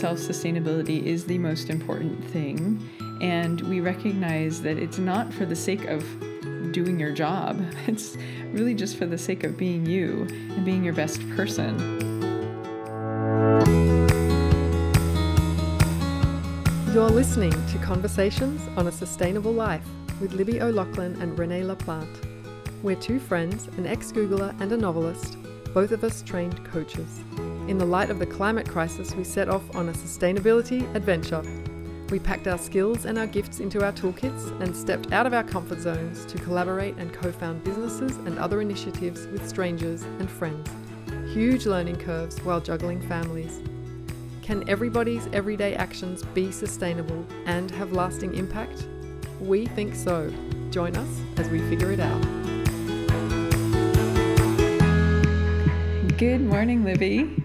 self sustainability is the most important thing. And we recognize that it's not for the sake of doing your job, it's really just for the sake of being you and being your best person. You're listening to Conversations on a Sustainable Life with Libby O'Loughlin and Renee LaPlante. We're two friends, an ex Googler and a novelist, both of us trained coaches. In the light of the climate crisis, we set off on a sustainability adventure. We packed our skills and our gifts into our toolkits and stepped out of our comfort zones to collaborate and co found businesses and other initiatives with strangers and friends. Huge learning curves while juggling families. Can everybody's everyday actions be sustainable and have lasting impact? We think so. Join us as we figure it out. Good morning, Libby.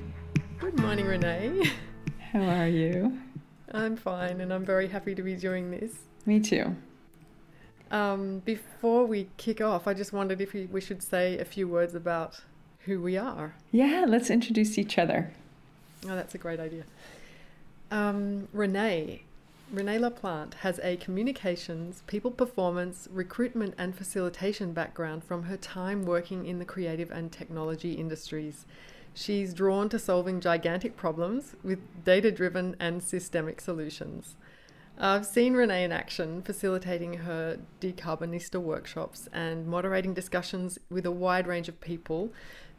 Good morning, Renee. How are you? I'm fine and I'm very happy to be doing this. Me too. Um, before we kick off, I just wondered if we should say a few words about who we are. Yeah, let's introduce each other. Oh, that's a great idea. Um, Renee, Renee LaPlante has a communications, people performance, recruitment, and facilitation background from her time working in the creative and technology industries. She's drawn to solving gigantic problems with data driven and systemic solutions. I've seen Renee in action facilitating her decarbonista workshops and moderating discussions with a wide range of people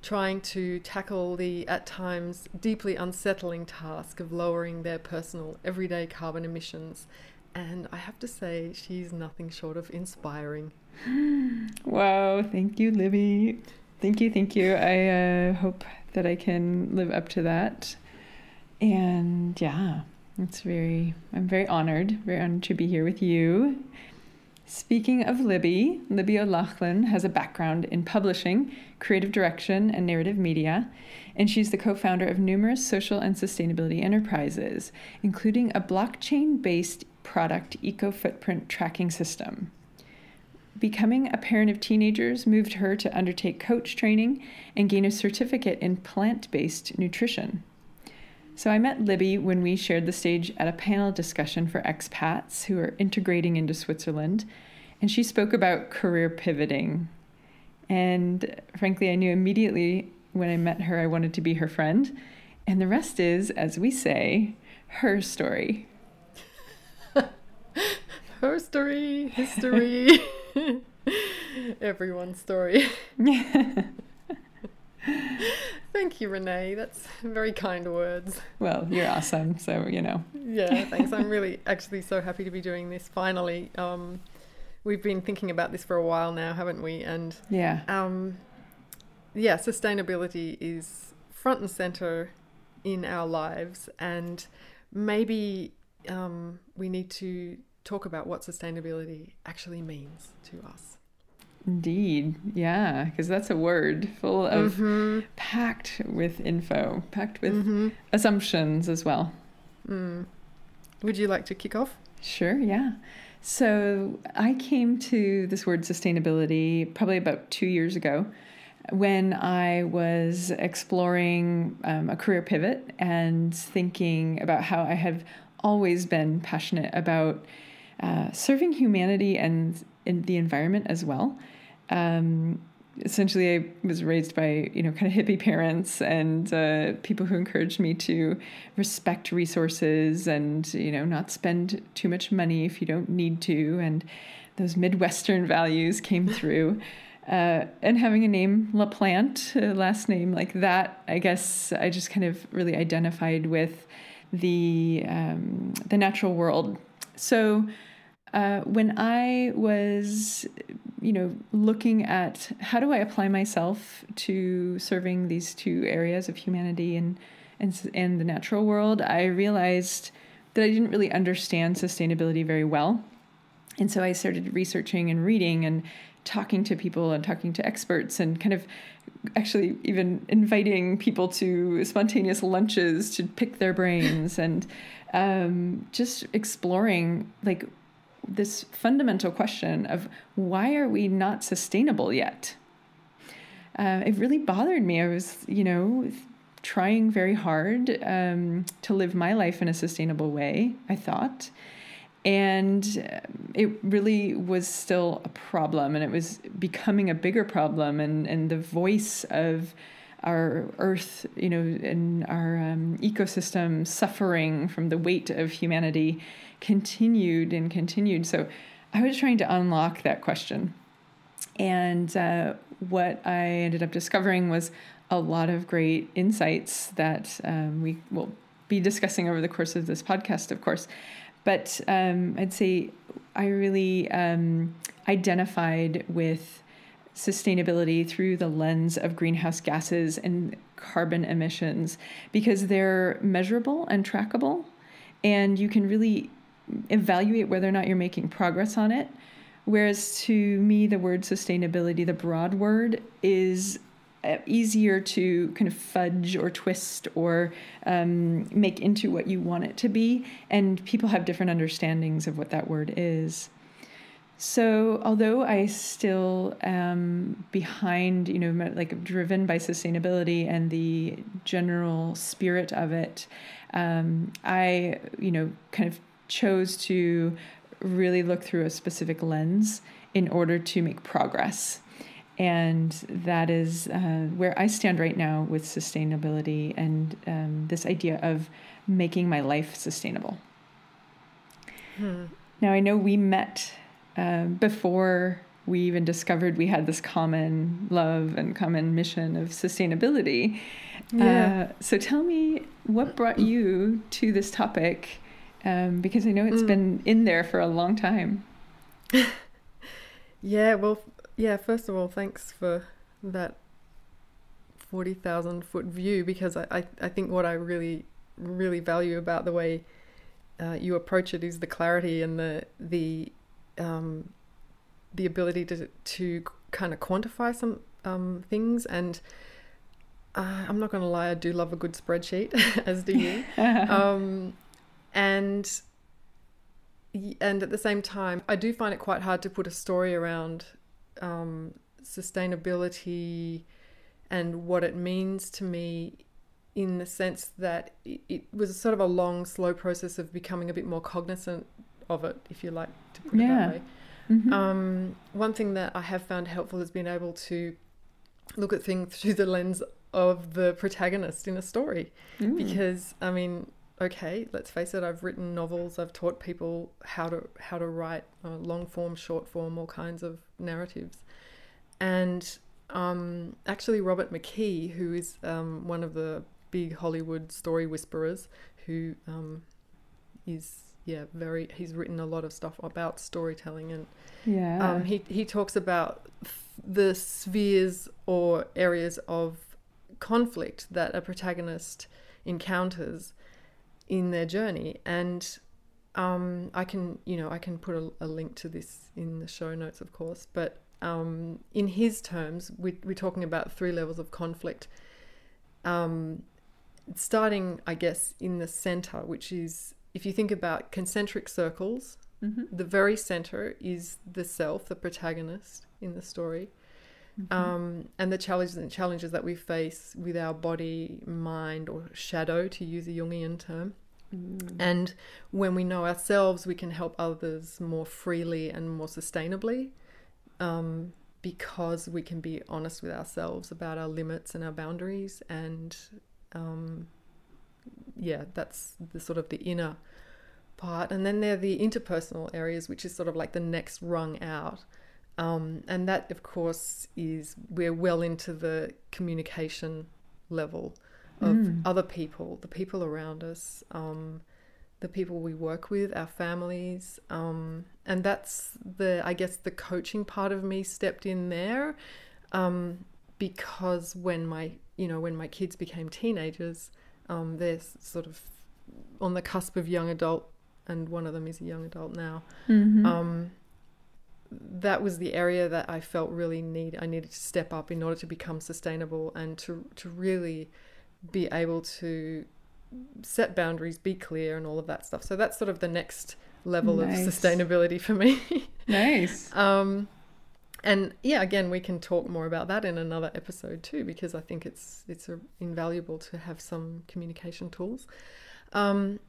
trying to tackle the at times deeply unsettling task of lowering their personal everyday carbon emissions. And I have to say, she's nothing short of inspiring. Wow, thank you, Libby. Thank you, thank you. I uh, hope that I can live up to that. And yeah, it's very, I'm very honored, very honored to be here with you Speaking of Libby, Libby O'Loughlin has a background in publishing, creative direction, and narrative media, and she's the co founder of numerous social and sustainability enterprises, including a blockchain based product eco footprint tracking system. Becoming a parent of teenagers moved her to undertake coach training and gain a certificate in plant based nutrition. So I met Libby when we shared the stage at a panel discussion for expats who are integrating into Switzerland, and she spoke about career pivoting. And frankly, I knew immediately when I met her I wanted to be her friend. And the rest is, as we say, her story. her story, history, everyone's story. Thank you, Renee. That's very kind words. Well, you're awesome. So, you know. yeah, thanks. I'm really actually so happy to be doing this finally. Um, we've been thinking about this for a while now, haven't we? And yeah. Um, yeah, sustainability is front and center in our lives. And maybe um, we need to talk about what sustainability actually means to us. Indeed. Yeah, because that's a word full of mm-hmm. packed with info, packed with mm-hmm. assumptions as well. Mm. Would you like to kick off? Sure, yeah. So I came to this word sustainability probably about two years ago when I was exploring um, a career pivot and thinking about how I have always been passionate about uh, serving humanity and the environment as well um, essentially I was raised by you know kind of hippie parents and uh, people who encouraged me to respect resources and you know not spend too much money if you don't need to and those midwestern values came through uh, and having a name LaPlante, a last name like that, I guess I just kind of really identified with the um, the natural world. So uh, when I was, you know, looking at how do I apply myself to serving these two areas of humanity and and and the natural world, I realized that I didn't really understand sustainability very well, and so I started researching and reading and talking to people and talking to experts and kind of actually even inviting people to spontaneous lunches to pick their brains and um, just exploring like this fundamental question of why are we not sustainable yet? Uh, it really bothered me. I was, you know, trying very hard um, to live my life in a sustainable way, I thought. And um, it really was still a problem, and it was becoming a bigger problem. And, and the voice of our earth, you know, and our um, ecosystem suffering from the weight of humanity continued and continued. So I was trying to unlock that question. And uh, what I ended up discovering was a lot of great insights that um, we will be discussing over the course of this podcast, of course. But um, I'd say I really um, identified with sustainability through the lens of greenhouse gases and carbon emissions because they're measurable and trackable, and you can really evaluate whether or not you're making progress on it. Whereas to me, the word sustainability, the broad word, is uh, easier to kind of fudge or twist or um, make into what you want it to be. And people have different understandings of what that word is. So, although I still am behind, you know, like driven by sustainability and the general spirit of it, um, I, you know, kind of chose to really look through a specific lens in order to make progress. And that is uh, where I stand right now with sustainability and um, this idea of making my life sustainable. Hmm. Now, I know we met uh, before we even discovered we had this common love and common mission of sustainability. Yeah. Uh, so tell me what brought you to this topic um, because I know it's mm. been in there for a long time. yeah, well, yeah, first of all, thanks for that 40,000 foot view because I, I, I, think what I really, really value about the way uh, you approach it is the clarity and the, the, um, the ability to, to kind of quantify some um, things and uh, I'm not going to lie, I do love a good spreadsheet, as do you. um, and and at the same time, I do find it quite hard to put a story around um, sustainability and what it means to me in the sense that it, was sort of a long, slow process of becoming a bit more cognizant of it, if you like to put yeah. it that way. Mm-hmm. Um, one thing that I have found helpful has been able to look at things through the lens of the protagonist in a story. Mm. Because, I mean, okay, let's face it, I've written novels, I've taught people how to how to write uh, long form, short form, all kinds of narratives. And um, actually, Robert McKee, who is um, one of the big Hollywood story whisperers, who um, is yeah very he's written a lot of stuff about storytelling and yeah um, he he talks about the spheres or areas of conflict that a protagonist encounters in their journey. And um, I can you know I can put a, a, link to this in the show notes of course. But um, in his terms we, we're talking about three levels of conflict. Um, starting I guess in the center which is if you think about concentric circles mm-hmm. the very center is the self the protagonist in the story Mm-hmm. Um, and the challenges and challenges that we face with our body, mind, or shadow, to use a Jungian term. Mm. And when we know ourselves, we can help others more freely and more sustainably um, because we can be honest with ourselves about our limits and our boundaries. And um, yeah, that's the sort of the inner part. And then there are the interpersonal areas, which is sort of like the next rung out. Um, and that, of course, is we're well into the communication level of mm. other people, the people around us, um, the people we work with, our families. Um, and that's the, I guess, the coaching part of me stepped in there um, because when my, you know, when my kids became teenagers, um, they're sort of on the cusp of young adult, and one of them is a young adult now. Mm-hmm um, that was the area that I felt really need I needed to step up in order to become sustainable and to to really be able to set boundaries, be clear, and all of that stuff. So that's sort of the next level nice. of sustainability for me. nice. Um, and yeah, again, we can talk more about that in another episode too, because I think it's it's a, invaluable to have some communication tools. Um,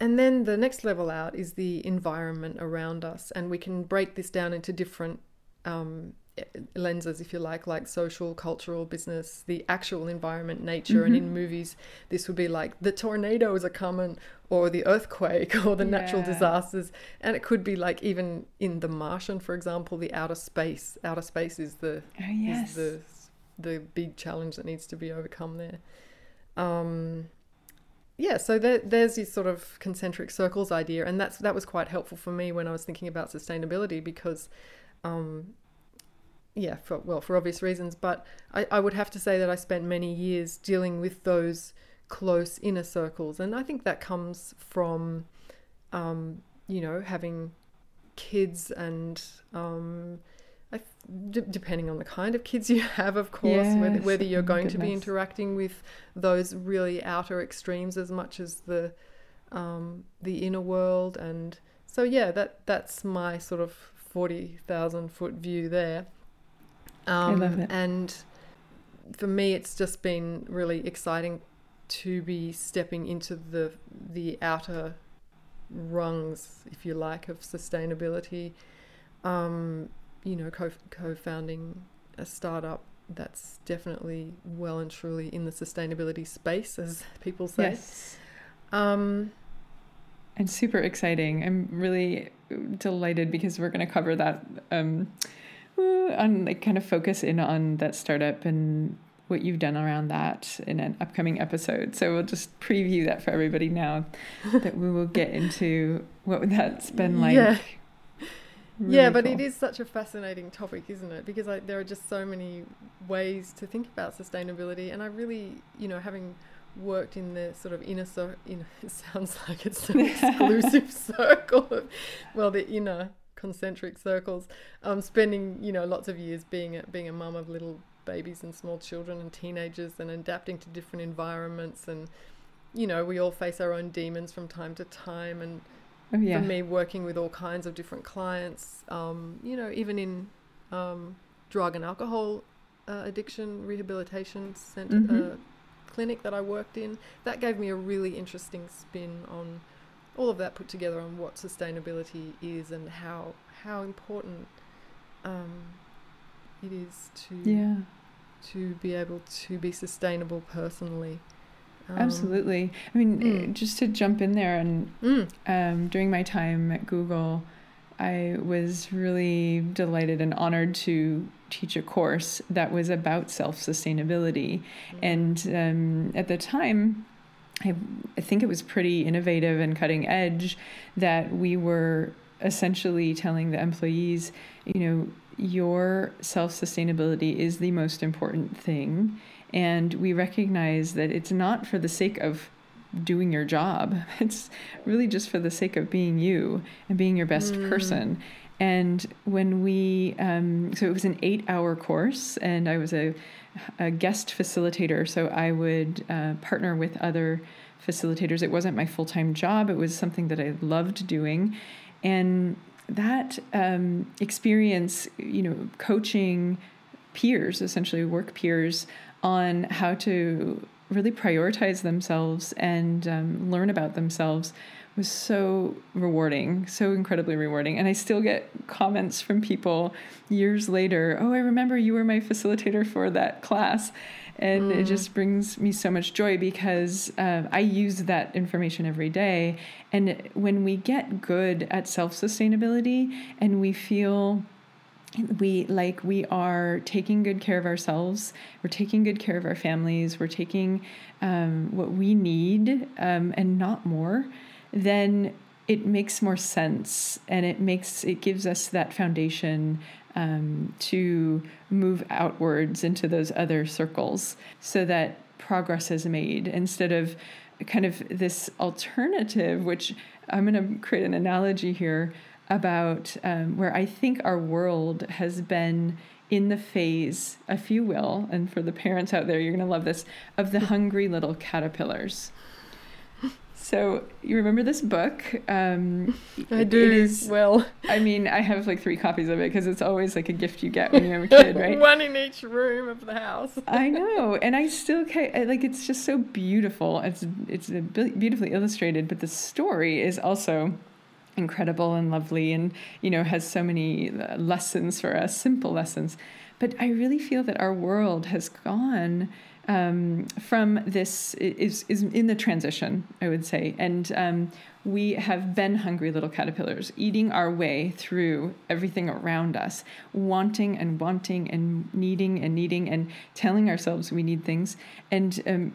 and then the next level out is the environment around us, and we can break this down into different um, lenses, if you like, like social, cultural, business, the actual environment, nature. Mm-hmm. And in movies, this would be like the tornadoes are coming, or the earthquake, or the yeah. natural disasters. And it could be like even in The Martian, for example, the outer space. Outer space is the oh, yes. is the the big challenge that needs to be overcome there. Um, yeah, so there, there's this sort of concentric circles idea, and that's that was quite helpful for me when I was thinking about sustainability because um, yeah, for, well, for obvious reasons. But I, I would have to say that I spent many years dealing with those close inner circles, and I think that comes from, um, you know, having kids and um, d- depending on the kind of kids you have, of course, yes, whether, whether you're going goodness. to be interacting with those really outer extremes as much as the um, the inner world, and so yeah, that that's my sort of forty thousand foot view there. Um, I love it. And for me, it's just been really exciting to be stepping into the the outer rungs, if you like, of sustainability. Um, you know, co co-founding a startup that's definitely well and truly in the sustainability space, as people say. Yes. Um, and super exciting. I'm really delighted because we're going to cover that um, on like kind of focus in on that startup and what you've done around that in an upcoming episode. So we'll just preview that for everybody now that we will get into what that's been like. Yeah. Really yeah, but cool. it is such a fascinating topic, isn't it? Because like, there are just so many ways to think about sustainability, and I really, you know, having worked in the sort of inner circle, you know, it sounds like it's an exclusive circle of, well, the inner concentric circles, um, spending you know lots of years being a, being a mum of little babies and small children and teenagers and adapting to different environments and you know we all face our own demons from time to time and oh, yeah. for me working with all kinds of different clients um, you know even in um, drug and alcohol uh, addiction rehabilitation center mm-hmm. uh, clinic that I worked in that gave me a really interesting spin on all of that put together on what sustainability is and how how important um, it is to yeah to be able to be sustainable personally. Um, Absolutely. I mean, mm. just to jump in there, and mm. um, during my time at Google, I was really delighted and honored to teach a course that was about self sustainability. Mm. And um, at the time, I, I think it was pretty innovative and cutting edge that we were essentially telling the employees, you know, your self sustainability is the most important thing. And we recognize that it's not for the sake of doing your job, it's really just for the sake of being you and being your best mm. person. And when we, um, so it was an eight hour course, and I was a, a guest facilitator. So I would uh, partner with other facilitators. It wasn't my full time job, it was something that I loved doing. And that um, experience, you know, coaching peers, essentially work peers, on how to really prioritize themselves and um, learn about themselves was so rewarding, so incredibly rewarding. And I still get comments from people years later oh, I remember you were my facilitator for that class. And mm. it just brings me so much joy because uh, I use that information every day. And when we get good at self sustainability and we feel we like we are taking good care of ourselves. We're taking good care of our families. We're taking um, what we need um, and not more. Then it makes more sense and it makes it gives us that foundation um, to move outwards into those other circles so that progress is made instead of kind of this alternative, which I'm going to create an analogy here about um, where I think our world has been in the phase, if you will, and for the parents out there, you're going to love this, of the hungry little caterpillars. So you remember this book? Um, I do. It is, well, I mean, I have like three copies of it because it's always like a gift you get when you're a kid, right? One in each room of the house. I know, and I still like it's just so beautiful. It's it's beautifully illustrated, but the story is also incredible and lovely, and you know has so many uh, lessons for us, simple lessons. But I really feel that our world has gone um, from this is is in the transition, I would say, and um, we have been hungry little caterpillars, eating our way through everything around us, wanting and wanting and needing and needing and telling ourselves we need things, and um,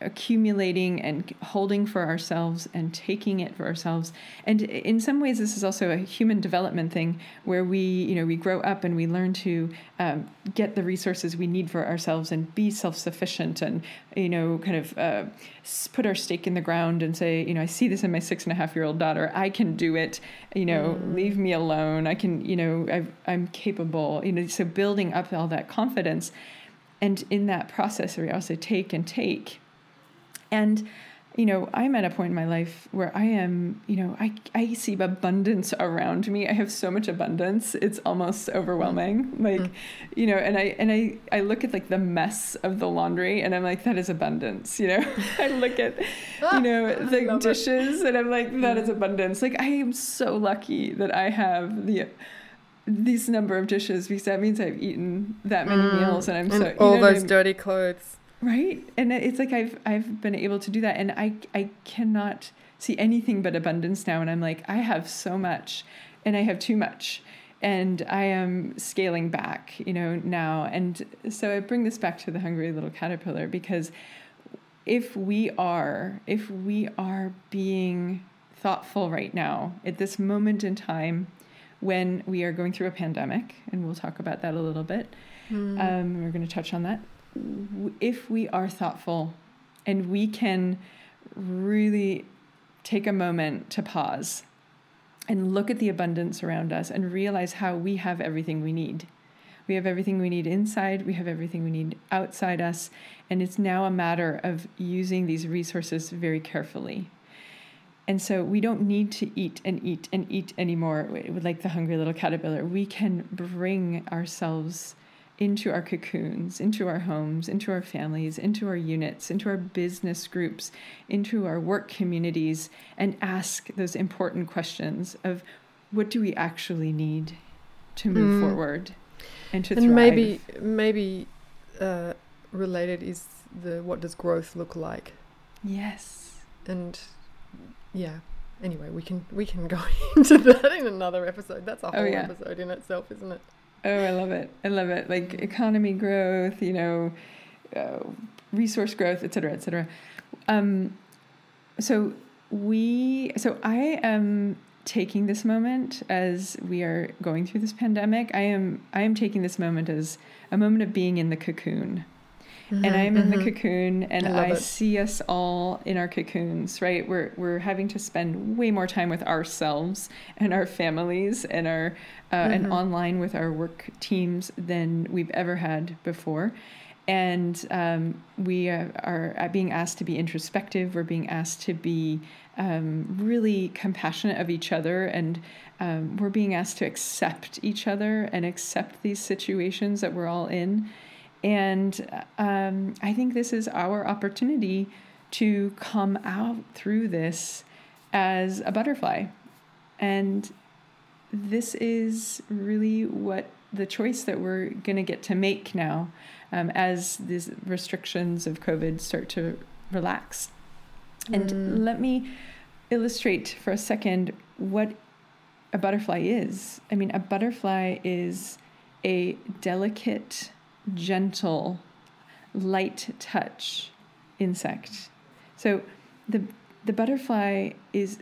accumulating and holding for ourselves and taking it for ourselves. And in some ways this is also a human development thing where we you know we grow up and we learn to um, get the resources we need for ourselves and be self-sufficient and you know kind of uh, put our stake in the ground and say you know i see this in my six and a half year old daughter. I can do it. You know mm. leave me alone. I can you know i i'm capable. You know so building up all that confidence. And in that process we also take and take and you know, I'm at a point in my life where I am, you know, I, I see abundance around me. I have so much abundance. It's almost overwhelming. Mm. Like, mm. you know, and I and I, I look at like the mess of the laundry and I'm like, that is abundance, you know. I look at, you know, the dishes it. and I'm like, that is mm. abundance. Like I am so lucky that I have the these number of dishes because that means I've eaten that many mm. meals and I'm and so all those dirty clothes right? And it's like i've i've been able to do that. And i i cannot see anything but abundance now. And i'm like i have so much and i have too much. And i am scaling back you know now. And so i bring this back to the hungry little caterpillar because if we are if we are being thoughtful right now at this moment in time when we are going through a pandemic and we'll talk about that a little bit mm. um, we're going to touch on that if we are thoughtful and we can really take a moment to pause and look at the abundance around us and realize how we have everything we need. We have everything we need inside, we have everything we need outside us, and it's now a matter of using these resources very carefully. And so we don't need to eat and eat and eat anymore like the hungry little caterpillar. We can bring ourselves into our cocoons, into our homes, into our families, into our units, into our business groups, into our work communities, and ask those important questions of what do we actually need to move mm. forward and to and thrive. maybe maybe uh, related is the what does growth look like? Yes. And yeah. Anyway, we can we can go into that in another episode. That's a oh, whole oh, yeah. episode in itself, isn't it? Oh, I love it. I love it. Like economy growth, you know, uh, resource growth, et cetera, et cetera. Um, so we, so I am taking this moment as we are going through this pandemic. I am, I am taking this moment as a moment of being in the cocoon. Mm-hmm, and I'm in mm-hmm. the cocoon and I, I see us all in our cocoons, right? We're we're having to spend way more time with ourselves and our families and our uh, mm-hmm. and online with our work teams than we've ever had before. And um, we are, are, being asked to be introspective. We're being asked to be um, really compassionate of each other, and um, we're being asked to accept each other and accept these situations that we're all in and um, I think this is our opportunity to come out through this as a butterfly. And this is really what the choice that we're going to get to make now um, as these restrictions of COVID start to relax. And mm. let me illustrate for a second what a butterfly is. I mean, a butterfly is a delicate gentle, light touch insect. So the the butterfly is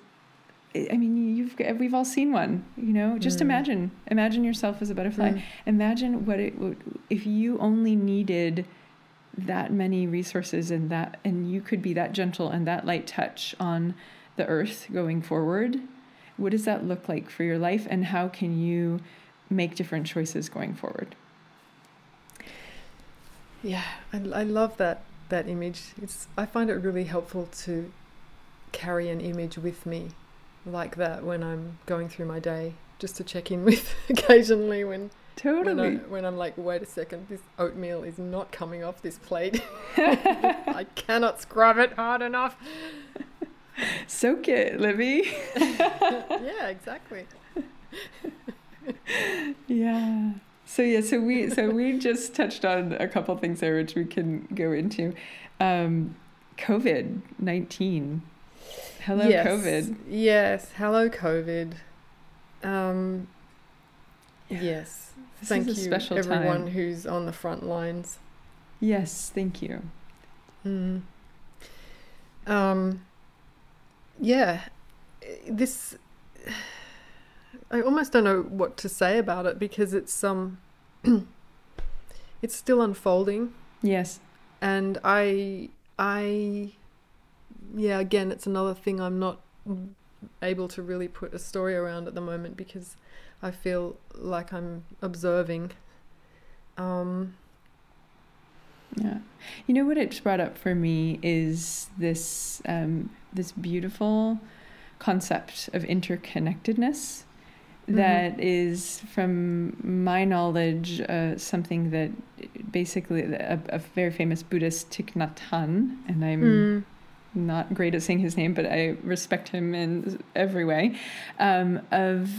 I mean, you've we've all seen one, you know. Just mm. imagine, imagine yourself as a butterfly. Mm. Imagine what it would if you only needed that many resources and that, and you could be that gentle and that light touch on the earth going forward. What does that look like for your life, and how can you make different choices going forward? Yeah, I, I love that that image. It's I find it really helpful to carry an image with me like that when I'm going through my day, just to check in with occasionally when Totally. when, I, when I'm like, wait a second, this oatmeal is not coming off this plate. I cannot scrub it hard enough. Soak it, Libby. yeah, exactly. yeah. So yeah, so we so we just touched on a couple things there which we can go into. Um, COVID nineteen. Hello, yes. COVID. Yes, hello, COVID. Um, yes, This thank you, special everyone time. who's on the front lines. Yes, thank you. Mm. Um, yeah, this. I almost don't know what to say about it because it's um, it's still unfolding, Yes. and I I, yeah, again, it's another thing I'm not able to really put a story around at the moment because I feel like I'm observing. Um, Yeah. You know what it's brought up for me is this um, this beautiful concept of interconnectedness Mhm. that is, from my knowledge, uh, something that basically a, a very famous Buddhist Thich Nhat Hanh, and I'm mm, not great at saying his name, but I respect him in every way. Um, of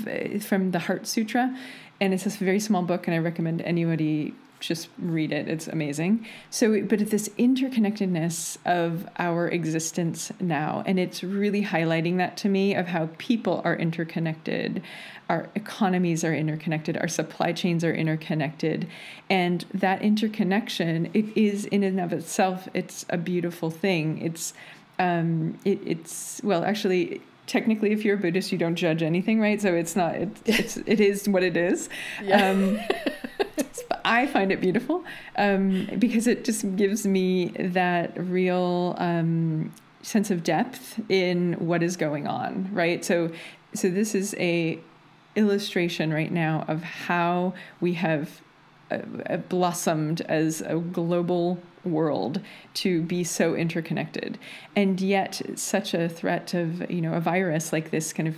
from the Heart Sutra, and it's this very small book, and I recommend anybody just read it. It's amazing. So, but it's this interconnectedness of our existence now, and it's really highlighting that to me of how people are interconnected, our economies are interconnected, our supply chains are interconnected, and that interconnection it is in and of itself it's a beautiful thing. It's um, it, it's well actually technically if you're a buddhist you don't judge anything right? So it's not it, it's it is what it is. Yeah. um, i find it beautiful um, because it just gives me that real um, sense of depth in what is going on right? So so this is a illustration right now of how we have uh, uh, blossomed as a global world to be so interconnected. And yet such a threat of you know a virus like this kind of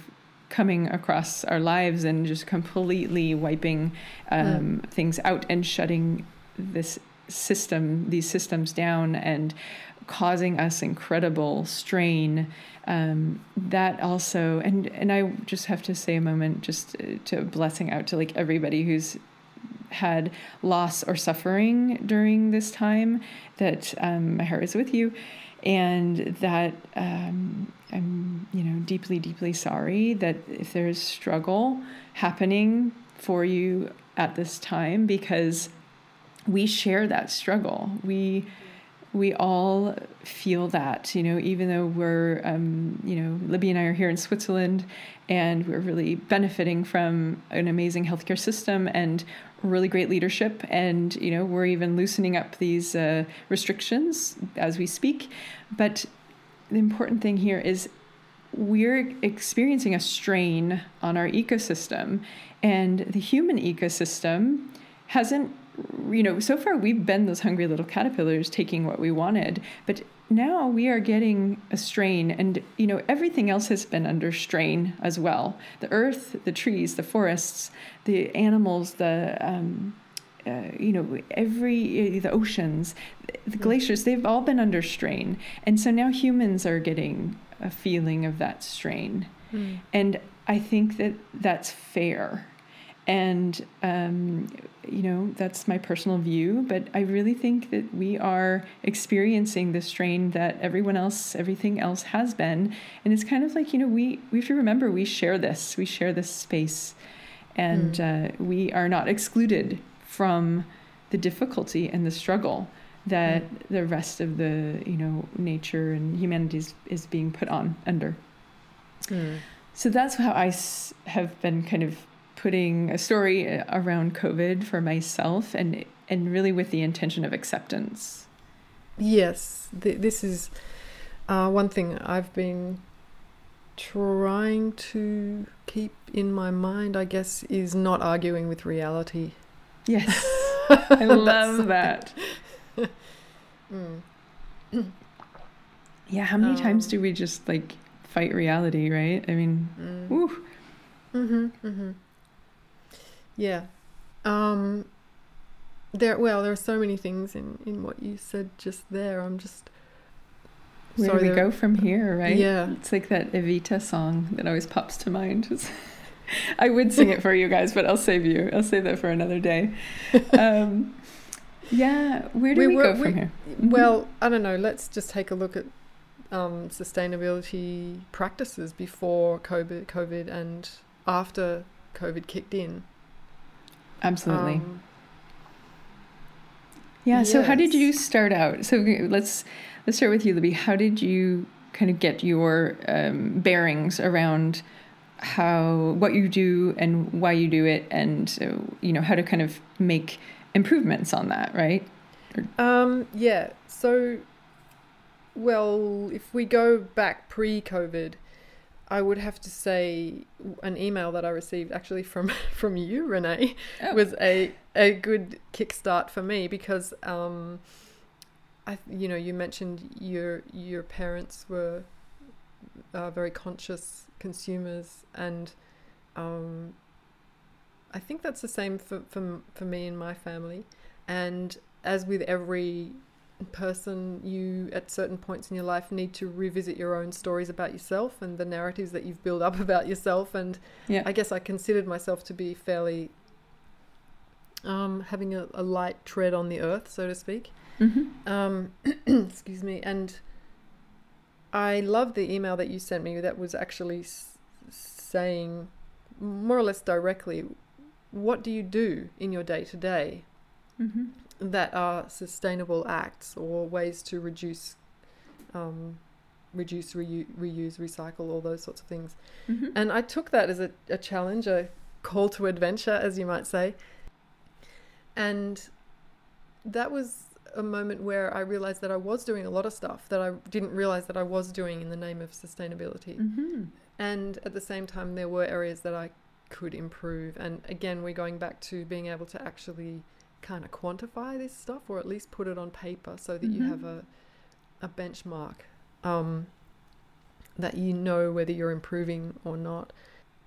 coming across our lives and just completely wiping um, things out and shutting this system these systems down and causing us incredible strain um, that also and and i just have to say a moment just uh, to blessing out to like everybody who's had loss or suffering during this time, that um, my heart is with you, and that um, I'm, you know, deeply, deeply sorry that if there's struggle happening for you at this time, because we share that struggle. We we all feel that, you know, even though we're, um, you know, Libby and I are here in Switzerland and we're really benefiting from an amazing healthcare system and really great leadership. And, you know, we're even loosening up these uh, restrictions as we speak. But the important thing here is we're experiencing a strain on our ecosystem, and the human ecosystem hasn't you know, so far we've been those hungry little caterpillars taking what we wanted, but now we are getting a strain, and you know, everything else has been under strain as well. The earth, the trees, the forests, the animals, the um, uh, you know, every the oceans, the glaciers, they've all been under strain, and so now humans are getting a feeling of that strain, Mm. and I think that that's fair and um, you know that's my personal view but i really think that we are experiencing the strain that everyone else everything else has been. And it's kind of like you know we we have to remember we share this we share this space. And uh, we are not excluded from the difficulty and the struggle that the rest of the you know nature and humanity is, is being put on under. Mm. so that's how I s- have been kind of putting a story around COVID for myself, and and really with the intention of acceptance. Yes, th- this is uh, one thing I've been trying to keep in my mind, I guess, is not arguing with reality. Yes, I love that. Mm. Yeah, how many times Um, do we just like fight reality, right? I mean, Mm. Mm-hmm. Mm-hmm. Yeah. Um, there. Well, there are so many things in in what you said just there. I'm just. Where sorry, do we there- go from here, right? Yeah. It's like that Evita song that always pops to mind. I would sing it for you guys, but I'll save you. I'll save that for another day. Um, yeah, where do We we, were- go we- from here? Mhm. Well, I don't know. Let's just take a look at um, sustainability practices before COVID, COVID, and after COVID kicked in. Absolutely. Um, Yeah. So how did you start out? So let's let's start with you, Libby. How did you kind of get your um, bearings around how what you do and why you do it, and uh, you know how to kind of make improvements on that, right? Um, yeah. So, well, if we go back pre-COVID, I would have to say an email that I received actually from from you, Renee, Oh. was a a good kickstart for me because um, I you know you mentioned your your parents were uh, very conscious consumers and um, I think that's the same for, for for me and my family and as with every person you at certain points in your life need to revisit your own stories about yourself and the narratives that you've built up about yourself and Yeah. I guess I considered myself to be fairly um, having a, a light tread on the earth, so to speak. Mm-hmm. Um, excuse me. And I love the email that you sent me that was actually s- saying more or less directly what do you do in your day to day Mm-hmm. That are sustainable acts or ways to reduce um, reduce reu- reuse recycle all those sorts of things Mm-hmm. and I took that as a, a challenge, a call to adventure, as you might say. And that was a moment where I realized that I was doing a lot of stuff that I didn't realize that I was doing in the name of sustainability. Mm-hmm. And at the same time, there were areas that I could improve. And again, we're going back to being able to actually kind of quantify this stuff or at least put it on paper so that you Mhm. have a, a benchmark um, that you know whether you're improving or not.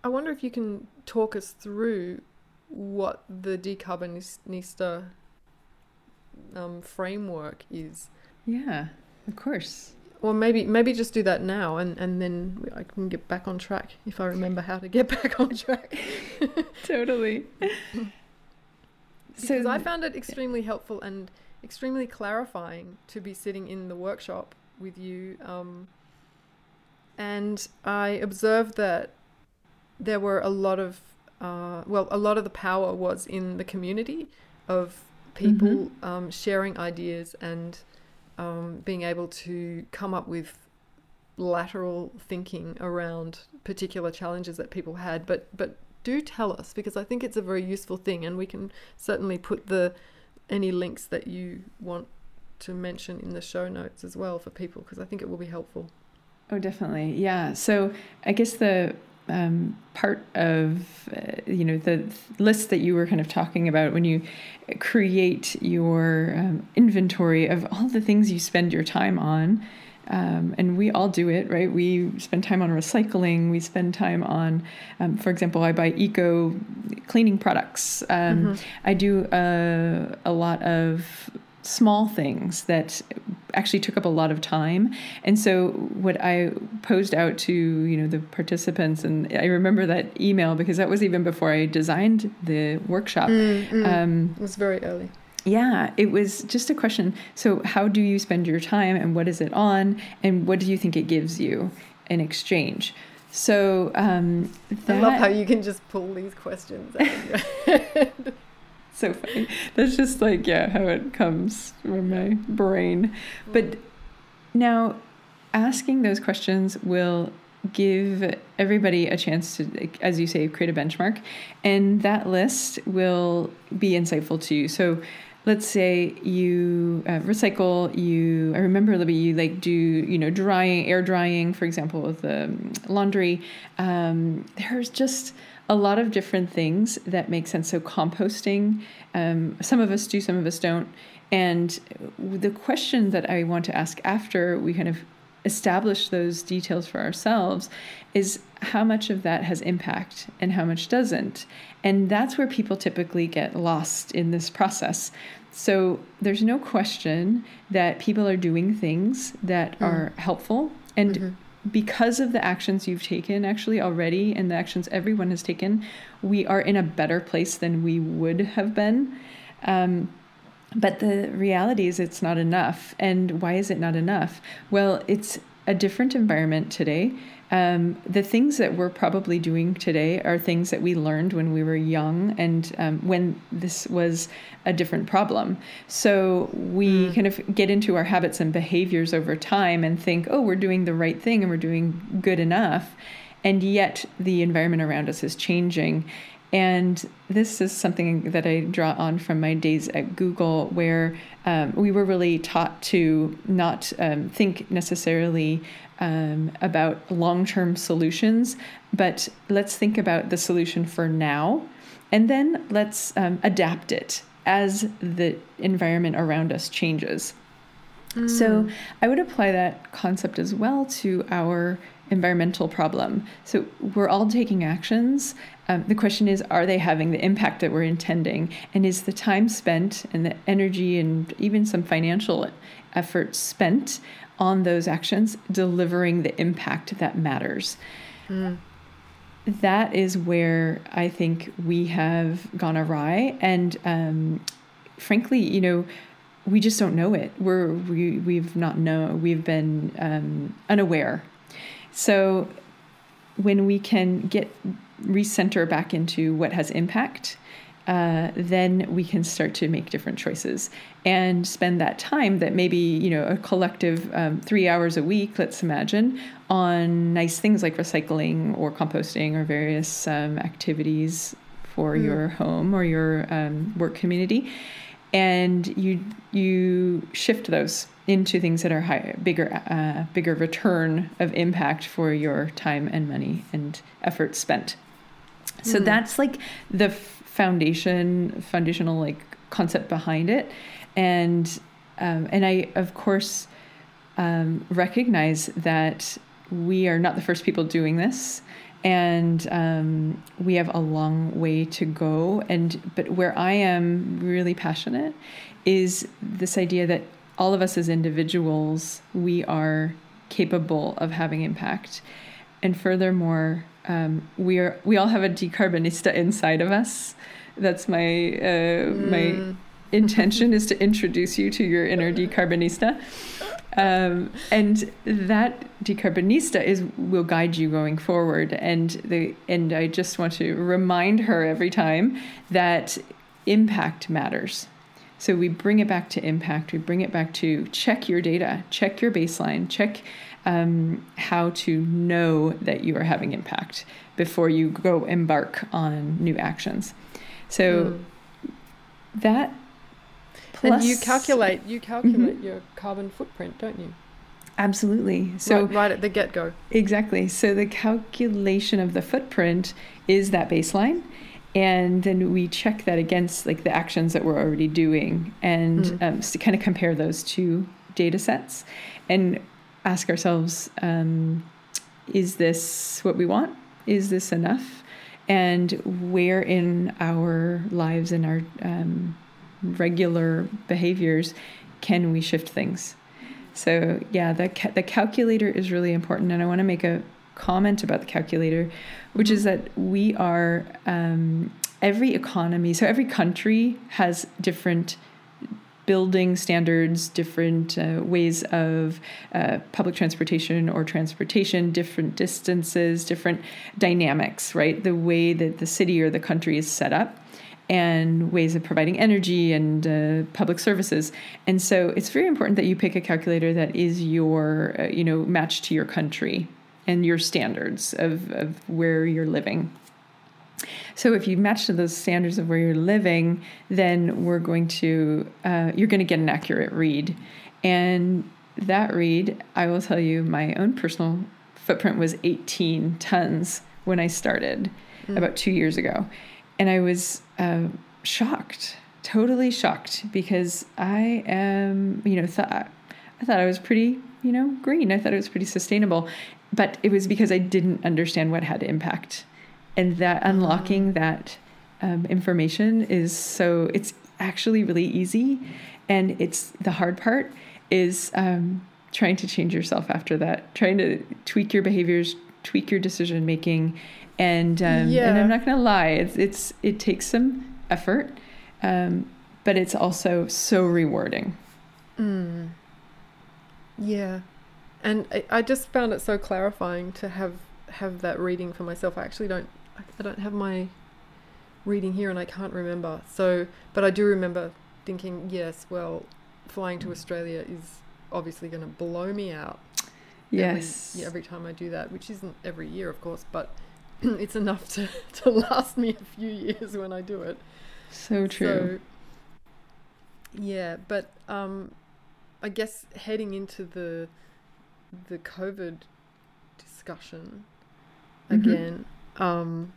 I wonder if you can talk us through what the decarbonista um, framework is. Yeah, of course. Or maybe maybe just do that now, and, and then I can get back on track if I remember how to get back on track. Totally. Because I found it extremely helpful and extremely clarifying to be sitting in the workshop with you. Um, and I observed that there were a lot of, uh, well, a lot of the power was in the community of people um, sharing ideas and um, being able to come up with lateral thinking around particular challenges that people had. But but do tell us because I think it's a very useful thing, and we can certainly put the any links that you want to mention in the show notes as well for people because I think it will be helpful. Oh, definitely. Yeah. So I guess the um, part of uh, you know the list that you were kind of talking about when you create your um, inventory of all the things you spend your time on. Um, and we all do it, right? We spend time on recycling. We spend time on, um, for example, I buy eco cleaning products. Um, I do a, a lot of small things that actually took up a lot of time. And so what I posed out to, you know, the participants and I remember that email because that was even before I designed the workshop. Um, it was very early. Yeah, it was just a question. So, how do you spend your time and what is it on? And what do you think it gives you in exchange? So, um, that, I love how you can just pull these questions out of your head. so funny. That's just like, yeah, how it comes from my brain. But now, asking those questions will give everybody a chance to, as you say, create a benchmark, and that list will be insightful to you. So, let's say you uh, recycle. You, I remember Libby, you like do you know drying, air drying, for example, with the laundry. Um, there's just a lot of different things that make sense. So composting, um, some of us do, some of us don't. And the question that I want to ask after we kind of establish those details for ourselves is how much of that has impact and how much doesn't. And that's where people typically get lost in this process. So there's no question that people are doing things that mm. are helpful. And mm-hmm. because of the actions you've taken actually already and the actions everyone has taken, we are in a better place than we would have been. Um, but the reality is, it's not enough. And why is it not enough? Well, it's a different environment today. Um, the things that we're probably doing today are things that we learned when we were young and um, when this was a different problem. So we mm. kind of get into our habits and behaviors over time and think, oh, we're doing the right thing and we're doing good enough. And yet the environment around us is changing. And this is something that I draw on from my days at Google, where um, we were really taught to not um, think necessarily um, about long term solutions, but let's think about the solution for now, and then let's um, adapt it as the environment around us changes. Mm. So I would apply that concept as well to our environmental problem. So we're all taking actions. Um, the question is, are they having the impact that we're intending? And is the time spent and the energy and even some financial effort spent on those actions delivering the impact that matters? Mm. That is where I think we have gone awry. And um, frankly, you know, we just don't know it. We're we we've not know we've been um, unaware so when we can get recenter back into what has impact, uh, then we can start to make different choices and spend that time that maybe you know a collective um, three hours a week let's imagine on nice things like recycling or composting or various um, activities for mm. your home or your um, work community and you you shift those into things that are higher, bigger, uh, bigger return of impact for your time and money and effort spent. So mm. that's like the foundation, foundational like concept behind it, and um, and I of course um, recognize that we are not the first people doing this. And um, we have a long way to go. And but where i am really passionate is this idea that all of us as individuals we are capable of having impact and furthermore um, we are we all have a decarbonista inside of us that's my uh, mm. my intention is to introduce you to your inner decarbonista um, and that decarbonista is will guide you going forward. And the and I just want to remind her every time that impact matters. So we bring it back to impact. We bring it back to check your data, check your baseline, check um, how to know that you are having impact before you go embark on new actions. So mm. that Plus, and you calculate you calculate mm-hmm. your carbon footprint, don't you? Absolutely. So right, right at the get go. Exactly. So the calculation of the footprint is that baseline, and then we check that against like the actions that we're already doing, and mm. um, to kind of compare those two data sets, and ask ourselves, um, is this what we want? Is this enough? And where in our lives and our um, regular behaviors can we shift things so yeah the, ca- the calculator is really important and i want to make a comment about the calculator which is that we are um, every economy so every country has different building standards, different uh, ways of uh, public transportation or transportation, different distances, different dynamics, right? The way that the city or the country is set up and ways of providing energy and uh, public services. And so it's very important that you pick a calculator that is your, uh, you know, matched to your country and your standards of, of where you're living. So if you match to those standards of where you're living, then we're going to, uh, you're going to get an accurate read. And that read, I will tell you, my own personal footprint was 18 tons when I started mm. about two years ago and I was uh, shocked, totally shocked, because I am, you know, thought I thought I was pretty you know, green. I thought it was pretty sustainable. But it was because I didn't understand what had impact. And that unlocking that um, information is so, it's actually really easy. And it's the hard part is um, trying to change yourself after that, trying to tweak your behaviors, tweak your decision making. And, um, Yeah. and I'm not going to lie, it's, it's, it takes some effort. Um, but it's also so rewarding. Mm. Yeah, and I, I just found it so clarifying to have have that reading for myself. I actually don't I, don't have my reading here, and I can't remember. So, but I do remember thinking, yes, well, flying to Australia is obviously going to blow me out. Yes. Every, yeah, every time I do that, which isn't every year, of course, but it's enough to, to last me a few years when I do it. So true. So, yeah, but um, I guess heading into the the COVID discussion Mhm. again, um,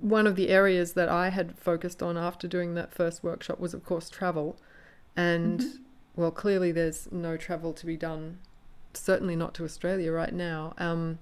one of the areas that I had focused on after doing that first workshop was, of course, travel, and Mhm. well, clearly there's no travel to be done. Certainly not to Australia right now. Um,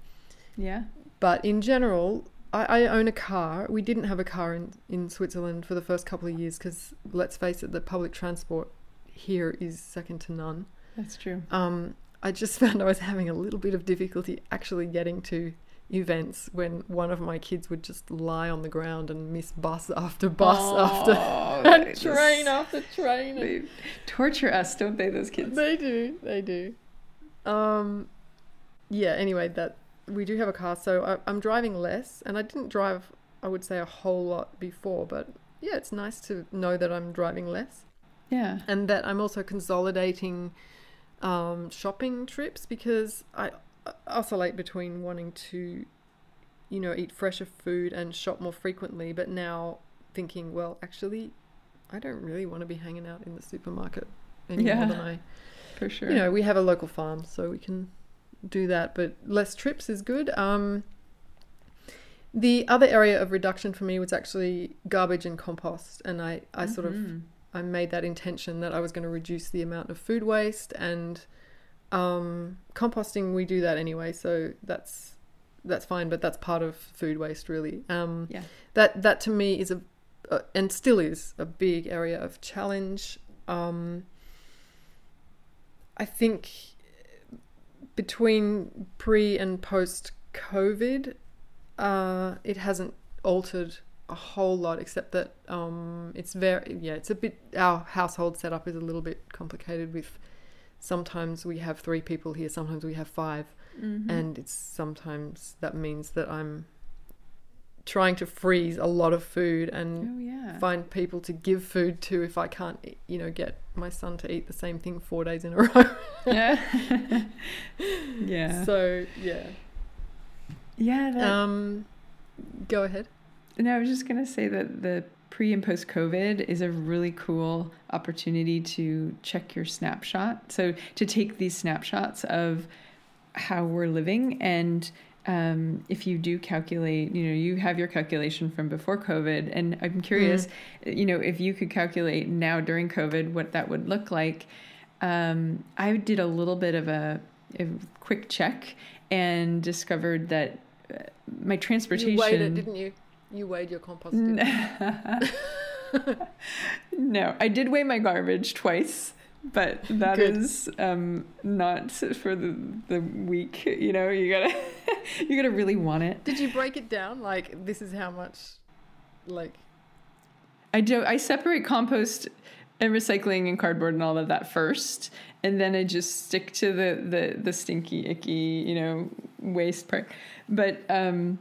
yeah. but in general, I, I own a car. We didn't have a car in, in Switzerland for the first couple of years because, let's face it, the public transport here is second to none. That's true. Um, I just found I was having a little bit of difficulty actually getting to events when one of my kids would just lie on the ground and miss bus after bus after Oh, and train after train. They torture us, don't they, those kids? They do. They do. Um, yeah. Anyway, that we do have a car, so I, I'm driving less, and I didn't drive. I would say a whole lot before, but yeah, it's nice to know that I'm driving less, Yeah. and that I'm also consolidating um, shopping trips because I oscillate between wanting to, you know, eat fresher food and shop more frequently, but now thinking, well, actually, I don't really want to be hanging out in the supermarket any Yeah. more than I For sure. you know, we have a local farm, so we can do that, but less trips is good. Um, the other area of reduction for me was actually garbage and compost, and I, I sort of Mhm. I made that intention that I was going to reduce the amount of food waste and um, composting. We do that anyway, so that's that's fine, but that's part of food waste, really. Um, Yeah. That that to me is a uh, and still is a big area of challenge. Um, I think between pre and post COVID, uh, it hasn't altered a whole lot, except that um, it's very yeah, it's a bit. Our household setup is a little bit complicated. With sometimes we have three people here, sometimes we have five, Mhm. and it's sometimes that means that I'm trying to freeze a lot of food and oh yeah. find people to give food to if I can't, you know, get my son to eat the same thing four days in a row. yeah. yeah. So yeah. yeah. That, Um, go ahead. No, I was just going to say that the pre and post COVID is a really cool opportunity to check your snapshot. So, to take these snapshots of how we're living and um, if you do calculate, you know, you have your calculation from before COVID, and I'm curious, you know, if you could calculate now during COVID what that would look like. Um, I did a little bit of a, a quick check and discovered that uh, my transportation. You weighed it, didn't you? You weighed your compost. no, I did weigh my garbage twice, but that Good. is um, not for the the week. You know, you gotta you gotta really want it. Did you break it down? Like this is how much, like I do. I separate compost and recycling and cardboard and all of that first, and then I just stick to the the the stinky, icky, you know, waste part. But um,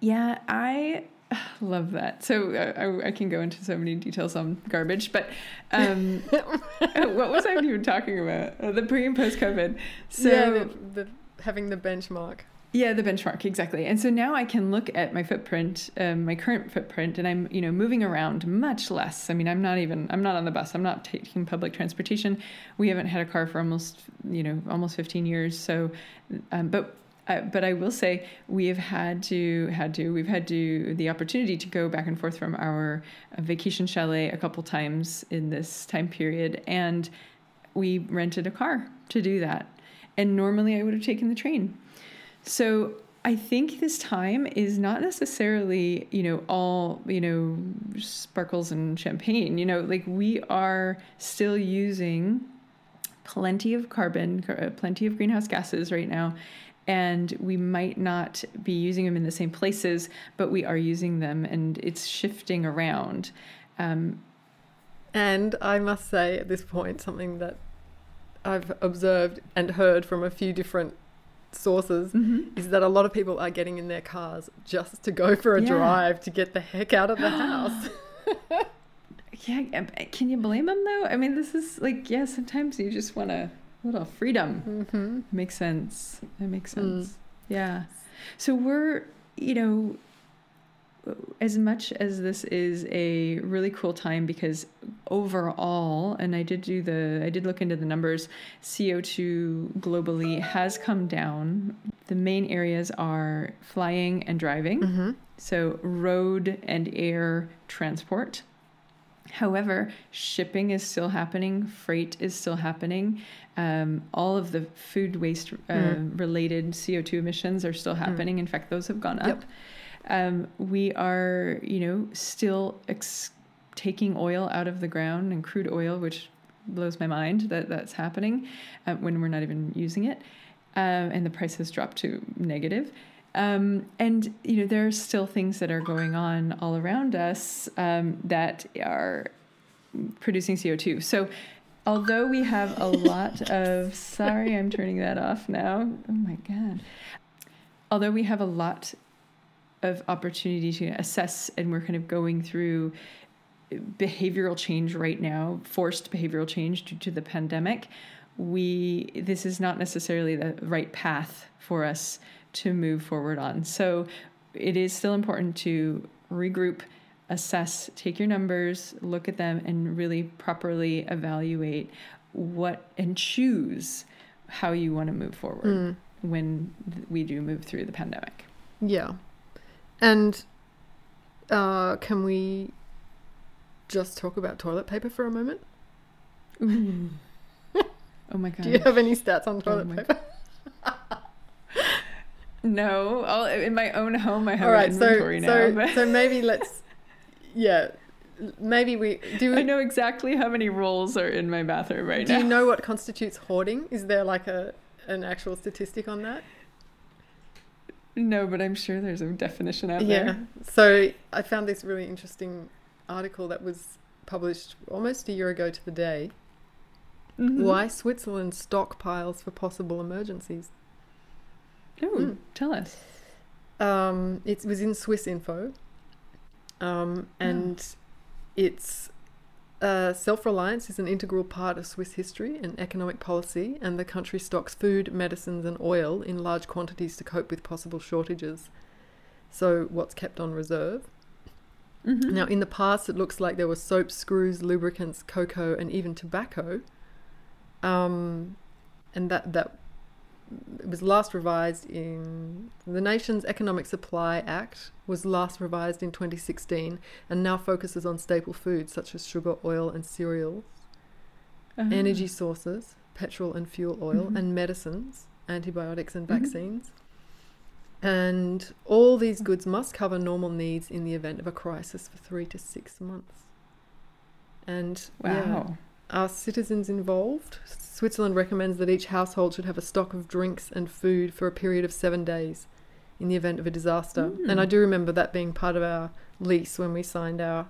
yeah, I love that. So uh, I, I can go into so many details on garbage, but um, what was I even talking about? Uh, the pre and post COVID. So yeah, the, the having the benchmark. yeah, the benchmark exactly. And so now I can look at my footprint, um, my current footprint, and I'm you know moving around much less. I mean, I'm not even I'm not on the bus. I'm not taking public transportation. We haven't had a car for almost you know almost 15 years. So, um, but. But I will say we have had to had to we've had to the opportunity to go back and forth from our uh, vacation chalet a couple times in this time period, and we rented a car to do that. And normally I would have taken the train. So I think this time is not necessarily, you know, all, you know, sparkles and champagne. You know, like we are still using plenty of carbon, plenty of greenhouse gases right now. And we might not be using them in the same places, but we are using them and it's shifting around. Um, and I must say at this point, something that I've observed and heard from a few different sources mm-hmm. is that a lot of people are getting in their cars just to go for a yeah. drive to get the heck out of the house. yeah, can you blame them though? I mean, this is like, yeah, sometimes you just want a little freedom. Mm-hmm. Makes sense. It makes mm. sense. Mm. Yeah. So we're, you know, as much as this is a really cool time because overall and i did do the i did look into the numbers co2 globally has come down the main areas are flying and driving mm-hmm. so road and air transport However, shipping is still happening, freight is still happening. Um, all of the food waste uh, mm. related CO2 emissions are still mm. happening. Mm. In fact, those have gone up. Yep. Um, we are, you know, still ex- taking oil out of the ground and crude oil, which blows my mind that that's happening uh, when we're not even using it. Um, and the price has dropped to negative. Um, and you know there are still things that are going on all around us um, that are producing CO2. So although we have a lot of sorry, I'm turning that off now. Oh my god. Although we have a lot of opportunity to assess and we're kind of going through behavioral change right now forced behavioral change due to the pandemic we this is not necessarily the right path for us to move forward on so it is still important to regroup assess take your numbers look at them and really properly evaluate what and choose how you want to move forward mm. when we do move through the pandemic yeah and uh, can we just talk about toilet paper for a moment? oh my god! Do you have any stats on toilet oh paper? no, I'll, in my own home I have All right, inventory so, now. So, but... so maybe let's, yeah, maybe we do. I know exactly how many rolls are in my bathroom right do now. Do you know what constitutes hoarding? Is there like a an actual statistic on that? No, but I'm sure there's a definition out yeah. there. Yeah. So I found this really interesting article that was published almost a year ago to the day. Mm-hmm. Why Switzerland stockpiles for possible emergencies. Oh, mm. tell us. Um, it was in Swiss Info, um, and oh. it's uh, Self reliance is an integral part of Swiss history and economic policy, and the country stocks food, medicines, and oil in large quantities to cope with possible shortages. So, what's kept on reserve? Mm-hmm. Now, in the past, it looks like there were soap, screws, lubricants, cocoa, and even tobacco. Um, and that, that it was last revised in the nation's Economic Supply Act was last revised in 2016 and now focuses on staple foods such as sugar, oil, and cereals, uh-huh. energy sources, petrol and fuel oil, mm-hmm. and medicines, antibiotics, and mm-hmm. vaccines. And all these goods must cover normal needs in the event of a crisis for three to six months. And wow. Yeah, are citizens involved? Switzerland recommends that each household should have a stock of drinks and food for a period of seven days in the event of a disaster. Mm. And I do remember that being part of our lease when we signed our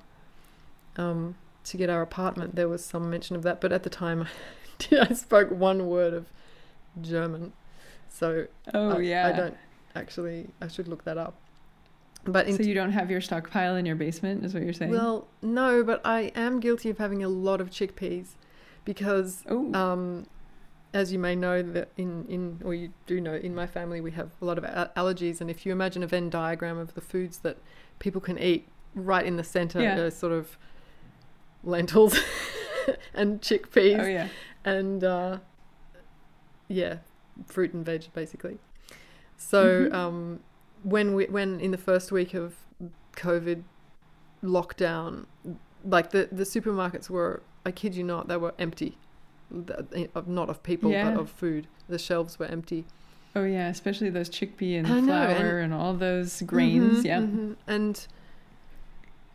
um, to get our apartment. There was some mention of that, but at the time, I spoke one word of German, so oh I, yeah, I don't actually. I should look that up. But so you don't have your stockpile in your basement, is what you're saying? Well, no, but I am guilty of having a lot of chickpeas because, um, as you may know, that in in or you do know, in my family we have a lot of a- allergies, and if you imagine a Venn diagram of the foods that people can eat, right in the center yeah. are sort of lentils and chickpeas, oh, yeah. and uh, yeah, fruit and veg basically. So. Mm-hmm. Um, when we when in the first week of COVID lockdown, like the the supermarkets were, I kid you not, they were empty. of not of people Yeah. but of food. The shelves were empty. Oh yeah, especially those chickpea and I know, flour and, all those grains. Mhm, yeah. mhm. And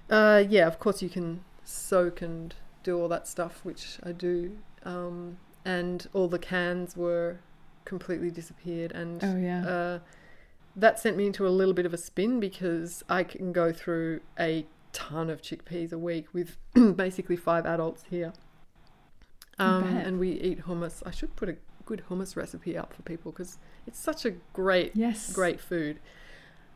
uh, yeah, of course you can soak and do all that stuff, which I do. Um, and all the cans were completely disappeared. And Oh yeah. uh, that sent me into a little bit of a spin because I can go through a ton of chickpeas a week with basically five adults here. Um, and we eat hummus. I should put a good hummus recipe up for people because it's such a great, yes. great food.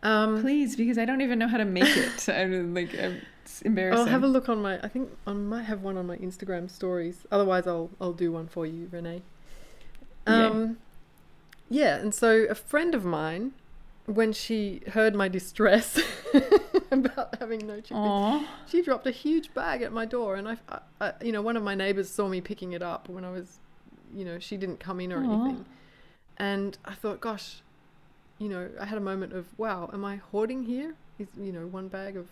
Um, Please, because I don't even know how to make it. I'm like, I'm, it's embarrassing. I'll have a look on my. I think I might have one on my Instagram stories. Otherwise, I'll I'll do one for you, Renee. Um, yeah, and so a friend of mine, when she heard my distress about having no chickpeas, she dropped a huge bag at my door, and I, I, I, you know, one of my neighbors saw me picking it up when I was, you know, she didn't come in or Aw. anything, and I thought, gosh, you know, I had a moment of, wow, am I hoarding here? Is you know, one bag of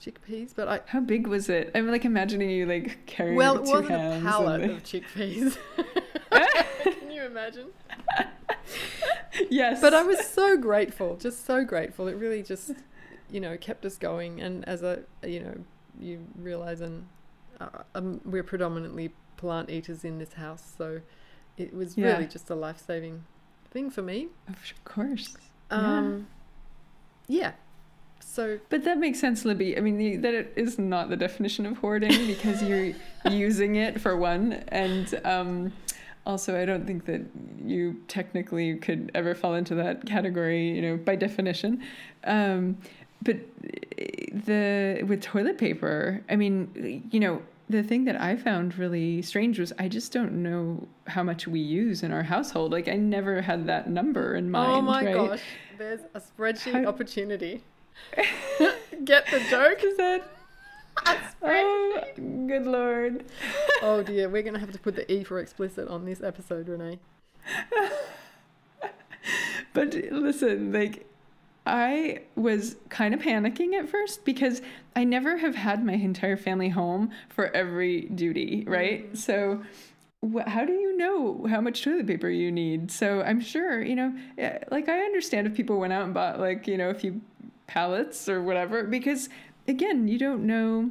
chickpeas, but I. How big was it? I'm like imagining you like carrying Well, it wasn't a pallet of chickpeas. Can you imagine? Yes. But I was so grateful, just so grateful. It really just, you know, kept us going. And as a, you know, you realize, and uh, um, we're predominantly plant eaters in this house, so it was Yeah. really just a life saving thing for me. Of course. Yeah. Um, yeah. So But that makes sense, Libby. I mean, the, that it is not the definition of hoarding because you're using it for one, and um, also I don't think that you technically could ever fall into that category, you know, by definition. Um, but the with toilet paper, I mean, you know, the thing that I found really strange was I just don't know how much we use in our household. Like I never had that number in mind. oh my right? gosh, there's a spreadsheet How- opportunity. Get the joke? Is that? Oh, good lord. Oh dear, we're gonna have to put the E for explicit on this episode, Renee. But listen, like, I was kind of panicking at first because I never have had my entire family home for every duty, right? Mm. So, wh- how do you know how much toilet paper you need? So, I'm sure, you know, eh, like, I understand if people went out and bought, like, you know, a few pallets or whatever, because again, you don't know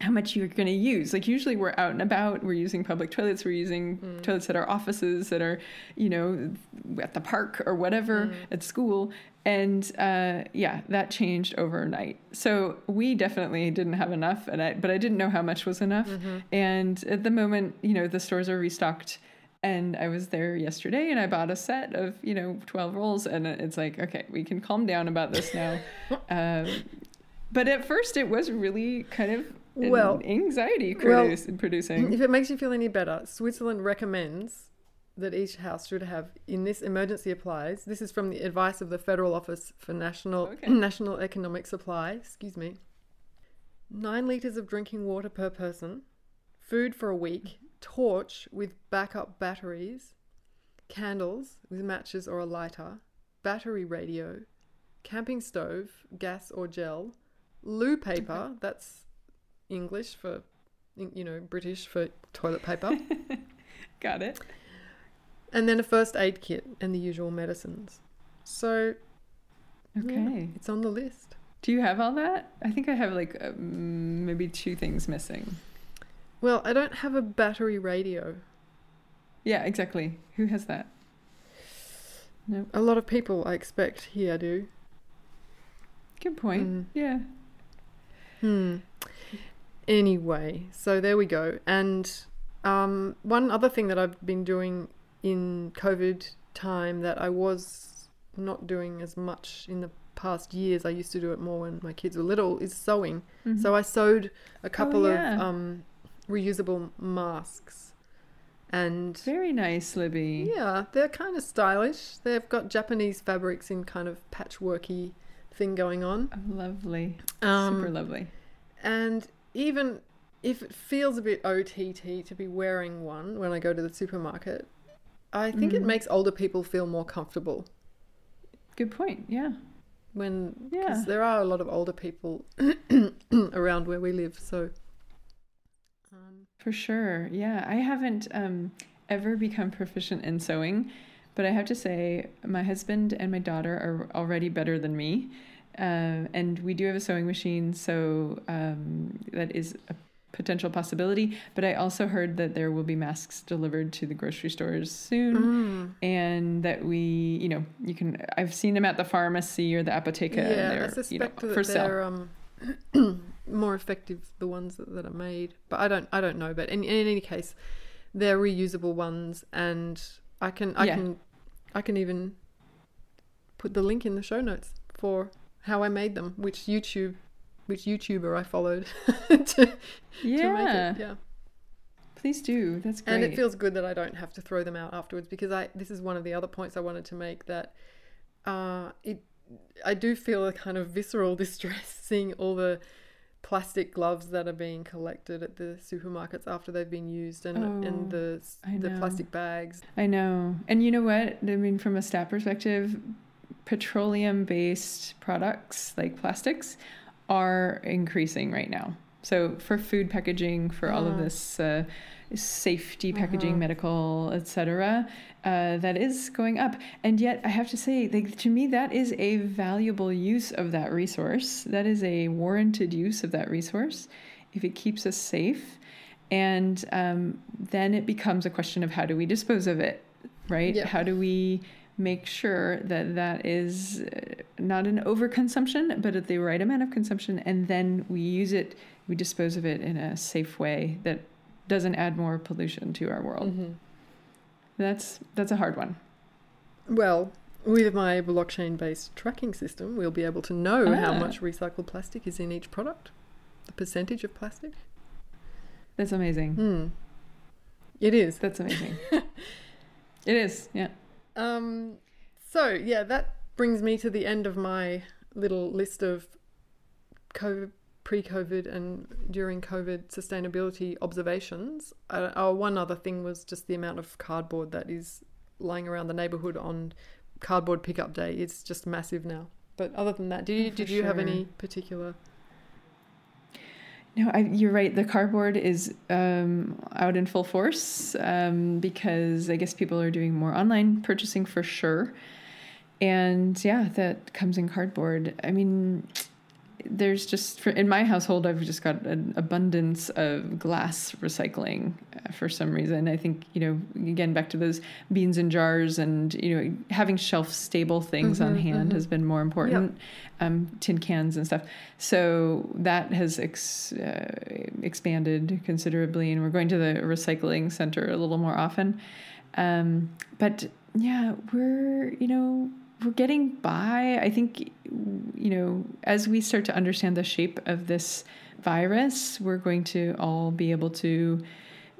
how much you're going to use. Like usually we're out and about, we're using public toilets, we're using Mm. toilets at our offices that are, you know, at the park or whatever Mm. at school. And uh, yeah, that changed overnight. So we definitely didn't have enough, and I, but I didn't know how much was enough. Mm-hmm. And at the moment, you know, the stores are restocked. And I was there yesterday and I bought a set of, you know, 12 rolls. And it's like, okay, we can calm down about this now. um, but at first, it was really kind of Well- anxiety well, produce, producing. If it makes you feel any better, Switzerland recommends that each house should have in this emergency applies. This is from the advice of the Federal Office for National Okay. National Economic Supply. Excuse me. Nine liters of drinking water per person, food for a week, torch with backup batteries, candles with matches or a lighter, battery radio, camping stove, gas or gel, loo paper. That's English for you know British for toilet paper. Got it. and then a first aid kit and the usual medicines. So yeah, Okay. it's on the list. Do you have all that? I think I have like uh, maybe two things missing. Well, I don't have a battery radio. Yeah, exactly. Who has that? Nope. A lot of people, I expect, here do. Good point. Mm. Yeah. Hmm. Anyway, so there we go. And um, one other thing that I've been doing in COVID time that I was not doing as much in the past years, I used to do it more when my kids were little, is sewing. Mhm. So I sewed a couple yeah. of um, reusable masks. And Very nice, Libby. yeah, they're kind of stylish. They've got Japanese fabrics in kind of patchworky thing going on. Lovely. Um, Super lovely. And even if it feels a bit OTT to be wearing one when I go to the supermarket, I think it Mhm. makes older people feel more comfortable Good point. Yeah. when Yeah. there are a lot of older people around where we live. So, um, For sure. Yeah. I haven't um, ever become proficient in sewing, but I have to say, my husband and my daughter are already better than me. Uh, and we do have a sewing machine, so um, that is a potential possibility. But I also heard that there will be masks delivered to the grocery stores soon, Mm. and that we, you know, you can. I've seen them at the pharmacy or the apotheca. Yeah, I they're, suspect you know, that for they're um, more effective the ones that, that are made, but I don't I don't know. But in, in any case, they're reusable ones, and I can I Yeah. can I can even put the link in the show notes for how I made them, which YouTube which YouTuber I followed to, to Yeah, make it. Yeah. please do. That's great. And it feels good that I don't have to throw them out afterwards because I this is one of the other points I wanted to make that uh, it I do feel a kind of visceral distress seeing all the plastic gloves that are being collected at the supermarkets after they've been used and Oh, and the the plastic bags. I know. And you know what? I mean, from a stat perspective, petroleum based products like plastics are increasing right now. So, for food packaging, for all of Mhm. this uh, safety packaging, Mhm. medical, etc., uh, that is going up. And yet, I have to say, like, to me, that is a valuable use of that resource. That is a warranted use of that resource if it keeps us safe. And um, then it becomes a question of how do we dispose of it, right? Yeah. How do we make sure that that is uh, not an overconsumption, but at the right amount of consumption, and then we use it, we dispose of it in a safe way that doesn't add more pollution to our world. Mhm. That's that's a hard one. Well, with my blockchain based tracking system, we'll be able to know how Ah. much recycled plastic is in each product, the percentage of plastic. That's amazing. Hmm. It is. That's amazing. it is. Yeah. Um, so yeah, that brings me to the end of my little list of COVID, pre-COVID and during COVID sustainability observations. Uh, oh, one other thing was just the amount of cardboard that is lying around the neighborhood on cardboard pickup day. It's just massive now. But other than that, did you did you have any particular? No, I, you're right. The cardboard is um, out in full force um, because I guess people are doing more online purchasing for sure. And yeah, that comes in cardboard. I mean, there's just for, in my household, I've just got an abundance of glass recycling uh, for some reason. I think you know, again, back to those beans and jars, and you know, having shelf stable things on Mhm, hand mhm. has been more important. Um, tin cans and stuff. So that has ex- uh, expanded considerably, and we're going to the recycling center a little more often. Um, but yeah, we're you know we're getting by. I think you know as we start to understand the shape of this virus, we're going to all be able to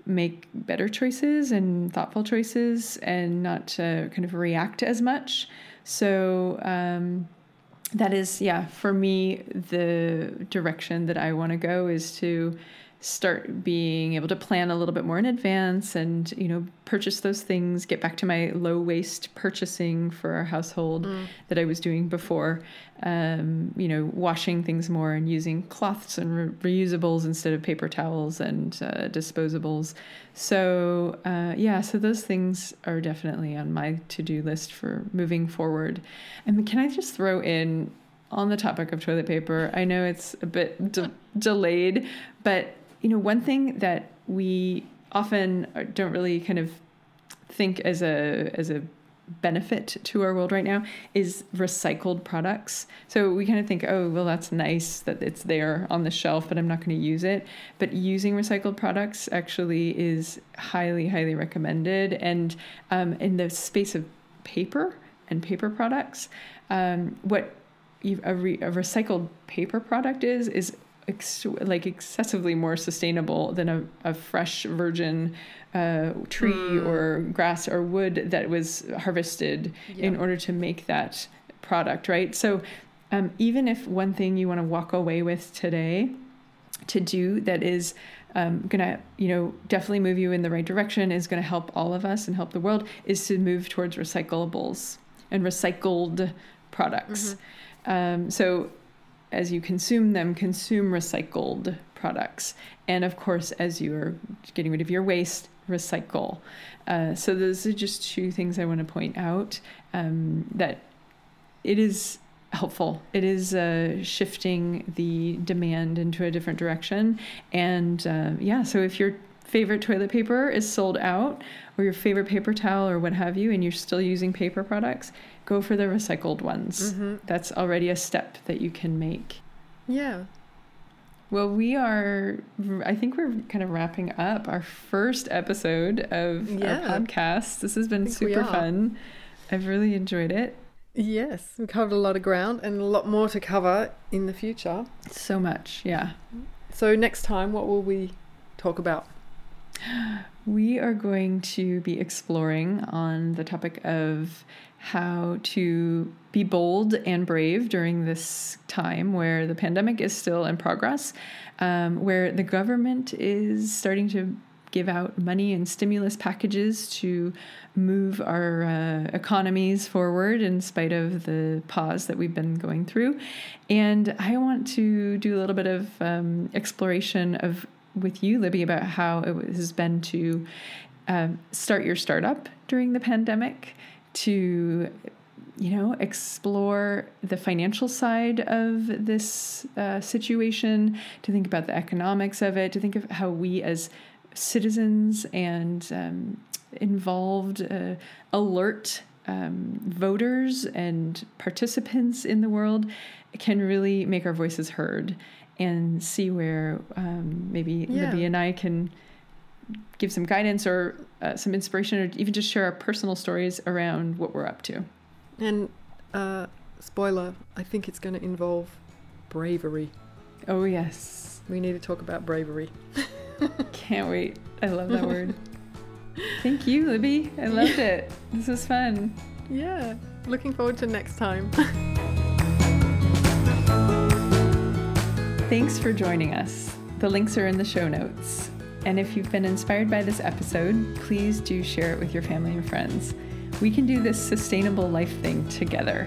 make better choices and thoughtful choices, and not uh, kind of react as much. So. Um, that is yeah for me the direction that i want to go is to start being able to plan a little bit more in advance and you know purchase those things get back to my low waste purchasing for our household that i was doing before. Um, you know washing things more and using cloths and re- reusables instead of paper towels and uh, disposables. So uh, yeah so those things are definitely on my to-do list for moving forward. And can i just throw in on the topic of toilet paper i know it's a bit de- delayed but you know one thing that we often don't really kind of think as a as a benefit to our world right now is recycled products. So we kind of think, oh, well, that's nice that it's there on the shelf, but I'm not going to use it. But using recycled products actually is highly, highly recommended. And um, in the space of paper and paper products, um, what a, re, a recycled paper product is is ex- like excessively more sustainable than a, a fresh virgin uh, tree Mm. or grass or wood that was harvested in order to make that product, right? So, um, even if one thing you want to walk away with today to do that is um, gonna, you know, definitely move you in the right direction, is gonna help all of us and help the world, is to move towards recyclables and recycled products. Um, so as you consume them, consume recycled products. And of course, as you are getting rid of your waste, recycle. Uh, so, those are just two things I want to point out um, that it is helpful. It is uh, shifting the demand into a different direction. And uh, yeah, so if your favorite toilet paper is sold out, or your favorite paper towel, or what have you, and you're still using paper products, go for the recycled ones. Mm-hmm. That's already a step that you can make. Yeah. Well, we are, I think we're kind of wrapping up our first episode of yeah. our podcast. This has been super fun. I've really enjoyed it. Yes, we covered a lot of ground and a lot more to cover in the future. So much, yeah. So, next time, what will we talk about? We are going to be exploring on the topic of how to be bold and brave during this time where the pandemic is still in progress, um, where the government is starting to give out money and stimulus packages to move our uh, economies forward in spite of the pause that we've been going through. And I want to do a little bit of um, exploration of with you, Libby, about how it has been to uh, start your startup during the pandemic, to you know, explore the financial side of this uh, situation, to think about the economics of it, to think of how we as citizens and um, involved, uh, alert um, voters and participants in the world can really make our voices heard and see where um, maybe yeah. Libby and I can give some guidance or uh, some inspiration or even just share our personal stories around what we're up to. And uh, spoiler, I think it's going to involve bravery. Oh, yes. We need to talk about bravery. Can't wait. I love that word. Thank you, Libby. I loved it. This was fun. Yeah. Looking forward to next time. Thanks for joining us. The links are in the show notes. And if you've been inspired by this episode, please do share it with your family and friends. We can do this sustainable life thing together.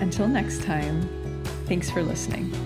Until next time, thanks for listening.